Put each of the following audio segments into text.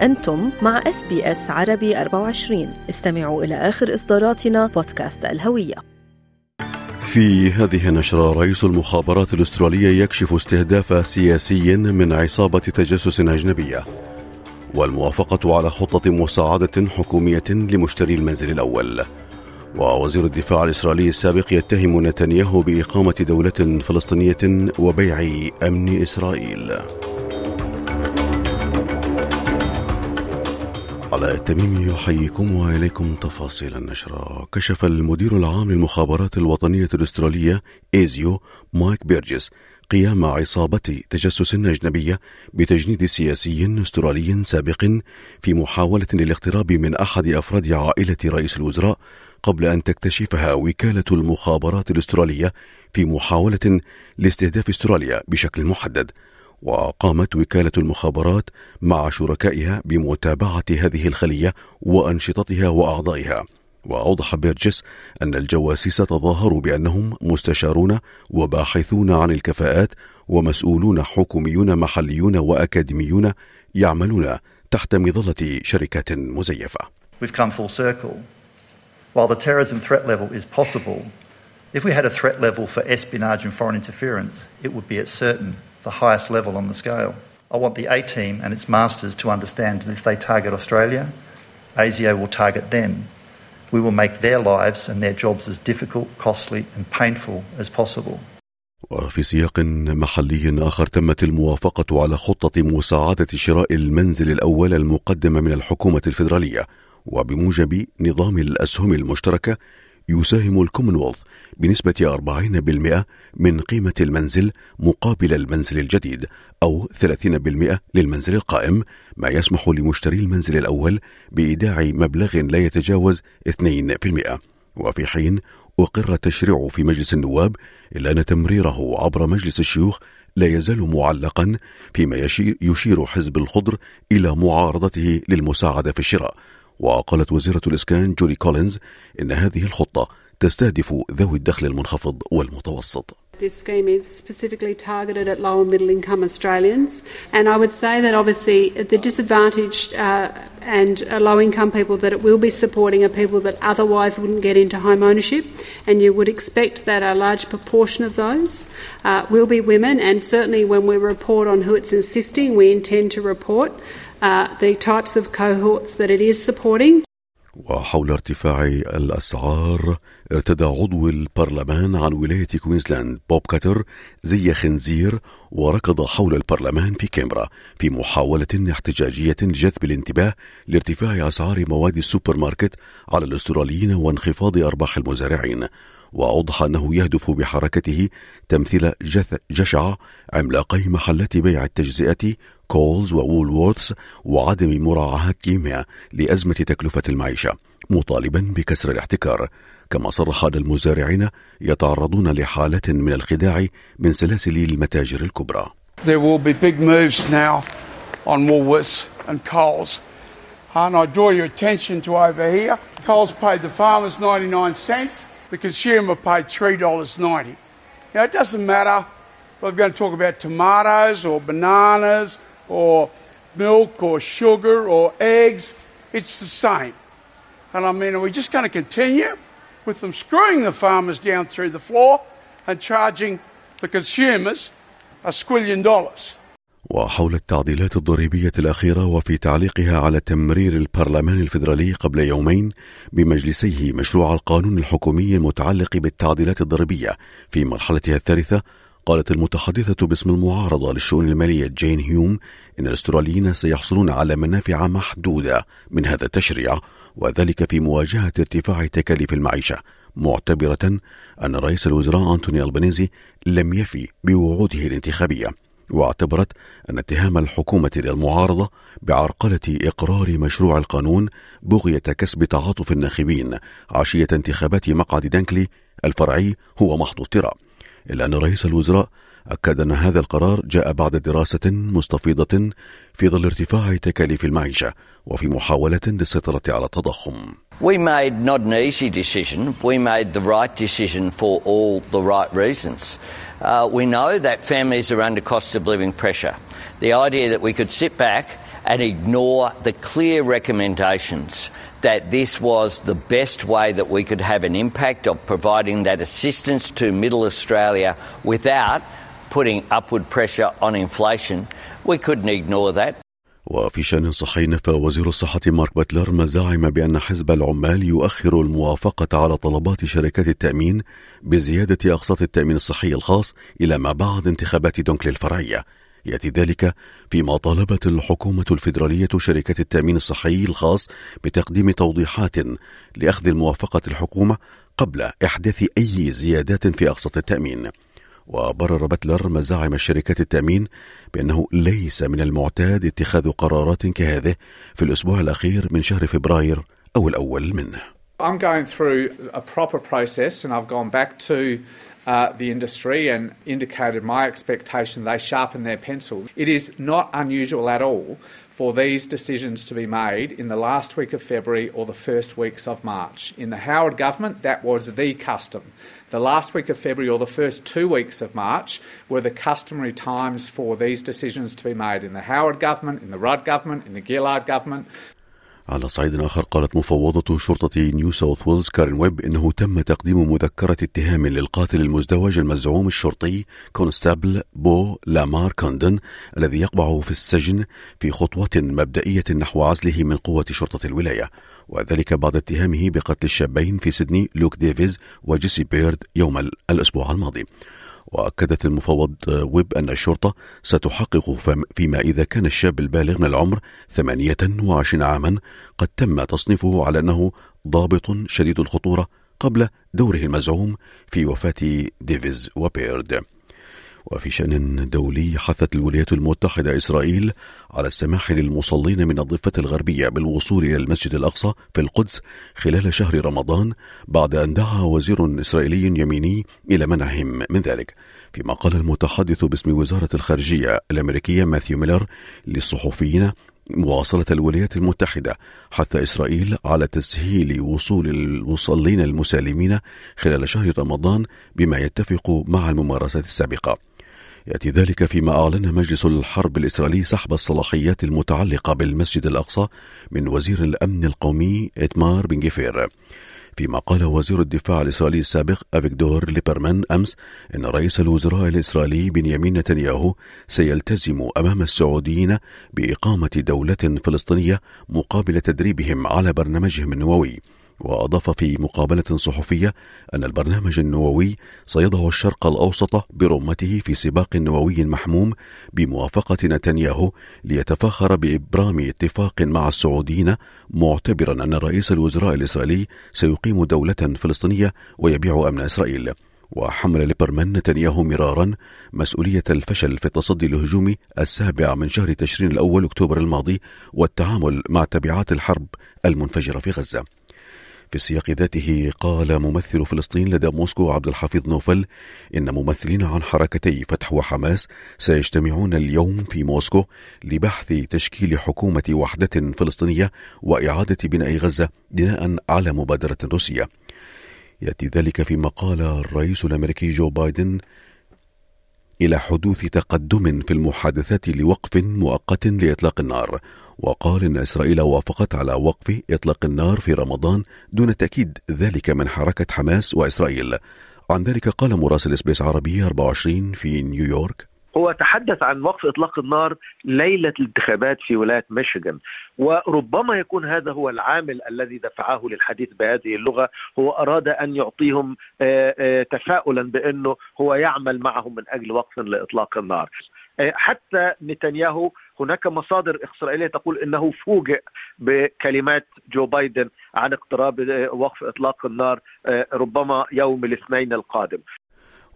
أنتم مع SBS عربي 24 استمعوا إلى آخر إصداراتنا بودكاست الهوية. في هذه النشرة رئيس المخابرات الأسترالية يكشف استهداف سياسي من عصابة تجسس أجنبية والموافقة على خطة مساعدة حكومية لمشتري المنزل الأول. ووزير الدفاع الإسرائيلي السابق يتهم نتنياهو بإقامة دولة فلسطينية وبيع أمن إسرائيل. علاء التميمي يحييكم وإليكم تفاصيل النشرة. كشف المدير العام للمخابرات الوطنية الأسترالية إيزيو مايك بيرجس قيام عصابة تجسس أجنبية بتجنيد سياسي أسترالي سابق في محاولة للاقتراب من أحد أفراد عائلة رئيس الوزراء قبل أن تكتشفها وكالة المخابرات الأسترالية في محاولة لاستهداف أستراليا بشكل محدد. وقامت وكالة المخابرات مع شركائها بمتابعة هذه الخلية وأنشطتها وأعضائها وأوضح بيرجس أن الجواسيس تظاهروا بأنهم مستشارون وباحثون عن الكفاءات ومسؤولون حكوميون محليون وأكاديميون يعملون تحت مظلة شركات مزيفة. We've come full circle. While the terrorism threat level is possible, if we had a threat level for espionage and foreign interference, it would be at certain the highest level on the scale. I want the A team and its masters to understand that if they target Australia, ASIO will target them. We will make their lives and their jobs as difficult, costly, and painful as possible. وفي سياق محلي آخر تمت الموافقة على خطة مساعدة شراء المنزل الأول المقدمة من الحكومة الفيدرالية وبموجب نظام الأسهم المشتركة يساهم الكومنولث بنسبة 40% من قيمة المنزل مقابل المنزل الجديد أو 30% للمنزل القائم ما يسمح لمشتري المنزل الأول بإيداع مبلغ لا يتجاوز 2% وفي حين أقر التشريع في مجلس النواب إلا أن تمريره عبر مجلس الشيوخ لا يزال معلقا فيما يشير حزب الخضر إلى معارضته للمساعدة في الشراء. وقالت وزيرة الإسكان جولي كولينز إن هذه الخطة تستهدف ذوي الدخل المنخفض والمتوسط. This scheme is specifically targeted at low and middle income Australians. And I would say that obviously the disadvantaged uh, and uh, low income people that it will be supporting are people that otherwise wouldn't get into home ownership. And you would expect that a large proportion of those uh, will be women. And certainly when we report on who it's assisting, we intend to report uh, the types of cohorts that it is supporting. وحول ارتفاع الأسعار ارتدى عضو البرلمان عن ولاية كوينزلاند بوب كاتر زي خنزير وركض حول البرلمان في كاميرا في محاولة احتجاجية لجذب الانتباه لارتفاع أسعار مواد السوبر ماركت على الأستراليين وانخفاض أرباح المزارعين وأوضح أنه يهدف بحركته تمثيل جث جشع عملاقي محلات بيع التجزئة كولز وولورثس وعدم مراعاتهما لأزمة تكلفة المعيشة مطالبا بكسر الاحتكار كما صرح أن المزارعين يتعرضون لحالة من الخداع من سلاسل المتاجر الكبرى There will be big moves now on Woolworths and Coles. And I draw your attention to over here. Coles paid the farmers 99 cents. The consumer paid $3.90. Now, it doesn't matter if I'm going to talk about tomatoes or bananas or milk or sugar or eggs. It's the same. And I mean, are we just going to continue with them screwing the farmers down through the floor and charging the consumers a squillion dollars? وحول التعديلات الضريبية الأخيرة وفي تعليقها على تمرير البرلمان الفيدرالي قبل يومين بمجلسيه مشروع القانون الحكومي المتعلق بالتعديلات الضريبية. في مرحلتها الثالثة قالت المتحدثة باسم المعارضة للشؤون المالية جين هيوم إن الأستراليين سيحصلون على منافع محدودة من هذا التشريع وذلك في مواجهة ارتفاع تكاليف المعيشة معتبرة أن رئيس الوزراء أنتوني ألبانيزي لم يفي بوعوده الانتخابية. واعتبرت أن اتهام الحكومة للمعارضة بعرقلة إقرار مشروع القانون بغية كسب تعاطف الناخبين عشية انتخابات مقعد دانكلي الفرعي هو محض افتراء إلا أن رئيس الوزراء أكد أن هذا القرار جاء بعد دراسة مستفيضة في ظل ارتفاع تكاليف المعيشة وفي محاولة للسيطرة على التضخم. We made not an easy decision. We made the right decision for all the right reasons. Uh, we know that families are under cost of living pressure. The idea that we could sit back and ignore the clear recommendations that this was the best way that we could have an impact of providing that assistance to Middle Australia without putting upward pressure on inflation. We couldn't ignore that. وفي شأن صحي نفى وزير الصحة مارك باتلر مزاعم بأن حزب العمال يؤخر الموافقة على طلبات شركات التأمين بزيادة أقساط التأمين الصحي الخاص إلى ما بعد انتخابات دونكلي الفرعية يأتي ذلك فيما طالبت الحكومة الفيدرالية شركة التأمين الصحي الخاص بتقديم توضيحات لأخذ الموافقة الحكومة قبل إحداث أي زيادات في أقساط التأمين. وبرر بتلر مزاعم الشركات التأمين بأنه ليس من المعتاد اتخاذ قرارات كهذه في الأسبوع الأخير من شهر فبراير أو الأول منه. I'm going through a proper process and I've gone back to uh, the industry and indicated my expectation they sharpen their pencil. It is not unusual at all for these decisions to be made in the last week of February or the first weeks of March. In the Howard government, that was the custom. The last week of February or the first two weeks of March were the customary times for these decisions to be made in the Howard government, in the Rudd government, in the Gillard government. على صعيد آخر قالت مفوضة شرطة نيو ساوث ويلز كارين ويب إنه تم تقديم مذكرة اتهام للقاتل المزدوج المزعوم الشرطي constable بو لامار كوندن الذي يقبع في السجن في خطوة مبدئية نحو عزله من قوة شرطة الولاية وذلك بعد اتهامه بقتل الشابين في سيدني لوك ديفيز وجيسي بيرد يوم الأسبوع الماضي. وأكدت المفوض ويب أن الشرطة ستحقق فيما إذا كان الشاب البالغ من العمر 28 عاما قد تم تصنيفه على أنه ضابط شديد الخطورة قبل دوره المزعوم في وفاة ديفيز وبيرد. وفي شأن دولي حثت الولايات المتحدة إسرائيل على السماح للمصلين من الضفة الغربية بالوصول إلى المسجد الأقصى في القدس خلال شهر رمضان بعد أن دعا وزير إسرائيلي يميني إلى منعهم من ذلك. فيما قال المتحدث باسم وزارة الخارجية الأمريكية ماثيو ميلر للصحفيين مواصلة الولايات المتحدة حث إسرائيل على تسهيل وصول المصلين المسالمين خلال شهر رمضان بما يتفق مع الممارسات السابقة. يأتي ذلك فيما أعلن مجلس الحرب الإسرائيلي سحب الصلاحيات المتعلقة بالمسجد الأقصى من وزير الأمن القومي إتمار بن جفير. فيما قال وزير الدفاع الإسرائيلي السابق أفيكدور ليبرمان أمس إن رئيس الوزراء الإسرائيلي بنيامين نتنياهو سيلتزم أمام السعوديين بإقامة دولة فلسطينية مقابل تدريبهم على برنامجهم النووي. وأضاف في مقابلة صحفية أن البرنامج النووي سيضع الشرق الأوسط برمته في سباق نووي محموم بموافقة نتنياهو ليتفاخر بإبرام اتفاق مع السعوديين معتبرا أن رئيس الوزراء الإسرائيلي سيقيم دولة فلسطينية ويبيع أمن إسرائيل. وحمل ليبرمان نتنياهو مرارا مسؤولية الفشل في التصدي لهجوم السابع من شهر تشرين الأول أكتوبر الماضي والتعامل مع تبعات الحرب المنفجرة في غزة. في السياق ذاته قال ممثل فلسطين لدى موسكو عبد الحفيظ نوفل إن ممثلين عن حركتي فتح وحماس سيجتمعون اليوم في موسكو لبحث تشكيل حكومة وحدة فلسطينية وإعادة بناء غزة بناء على مبادرة روسية. يأتي ذلك فيما قال الرئيس الأمريكي جو بايدن إلى حدوث تقدم في المحادثات لوقف مؤقت لإطلاق النار وقال إن إسرائيل وافقت على وقف إطلاق النار في رمضان دون تأكيد ذلك من حركة حماس وإسرائيل. عن ذلك قال مراسل SBS عربي 24 في نيويورك. هو تحدث عن وقف إطلاق النار ليلة الانتخابات في ولاية ميشيغان وربما يكون هذا هو العامل الذي دفعه للحديث بهذه اللغة. هو أراد أن يعطيهم تفاؤلا بأنه هو يعمل معهم من أجل وقف لإطلاق النار. حتى نتنياهو هناك مصادر إسرائيلية تقول إنه فوجئ بكلمات جو بايدن عن اقتراب وقف إطلاق النار ربما يوم الاثنين القادم.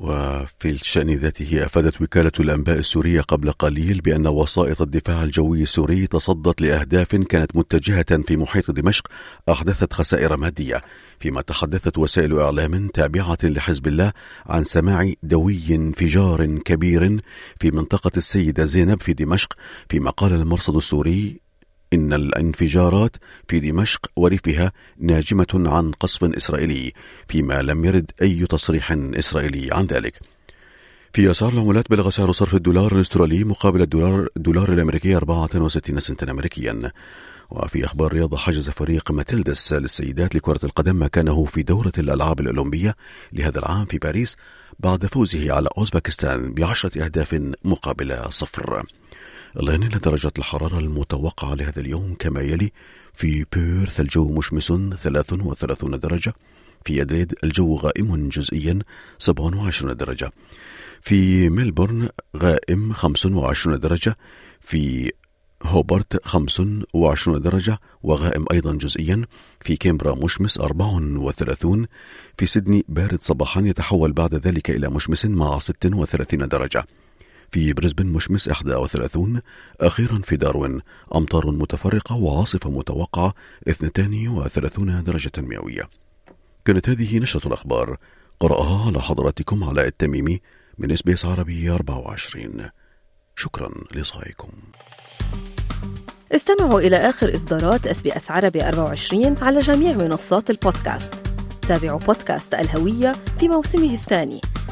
وفي الشأن ذاته أفادت وكالة الأنباء السورية قبل قليل بأن وسائط الدفاع الجوي السوري تصدت لأهداف كانت متجهة في محيط دمشق أحدثت خسائر مادية. فيما تحدثت وسائل إعلام تابعة لحزب الله عن سماع دوي انفجار كبير في منطقة السيدة زينب في دمشق فيما قال المرصد السوري إن الانفجارات في دمشق وريفها ناجمة عن قصف إسرائيلي فيما لم يرد أي تصريح إسرائيلي عن ذلك. في أسعار العملات بلغ سعر صرف الدولار الاسترالي مقابل الدولار الدولار الأمريكي 64 سنتا أمريكيا. وفي أخبار الرياضة حجز فريق ماتيلدس للسيدات لكرة القدم مكانه في دورة الألعاب الأولمبية لهذا العام في باريس بعد فوزه على أوزبكستان بعشرة أهداف مقابل صفر. الآن درجة الحرارة المتوقعة لهذا اليوم كما يلي في بيرث الجو مشمس 33 درجة في أدريد الجو غائم جزئيا 27 درجة في ملبورن غائم 25 درجة في هوبرت 25 درجة وغائم أيضا جزئيا في كامبرا مشمس 34 في سيدني بارد صباحا يتحول بعد ذلك إلى مشمس مع 36 درجة. في بريسبن مشمس 31 أخيرا في داروين أمطار متفرقة وعاصفة متوقعة 32 درجة مئوية. كانت هذه نشرة الأخبار. قرأها على حضراتكم علاء التميمي من SBS عربي 24 شكرا لإصغائكم استمعوا إلى آخر إصدارات SBS عربي 24 على جميع منصات البودكاست. تابعوا بودكاست الهوية في موسمه الثاني.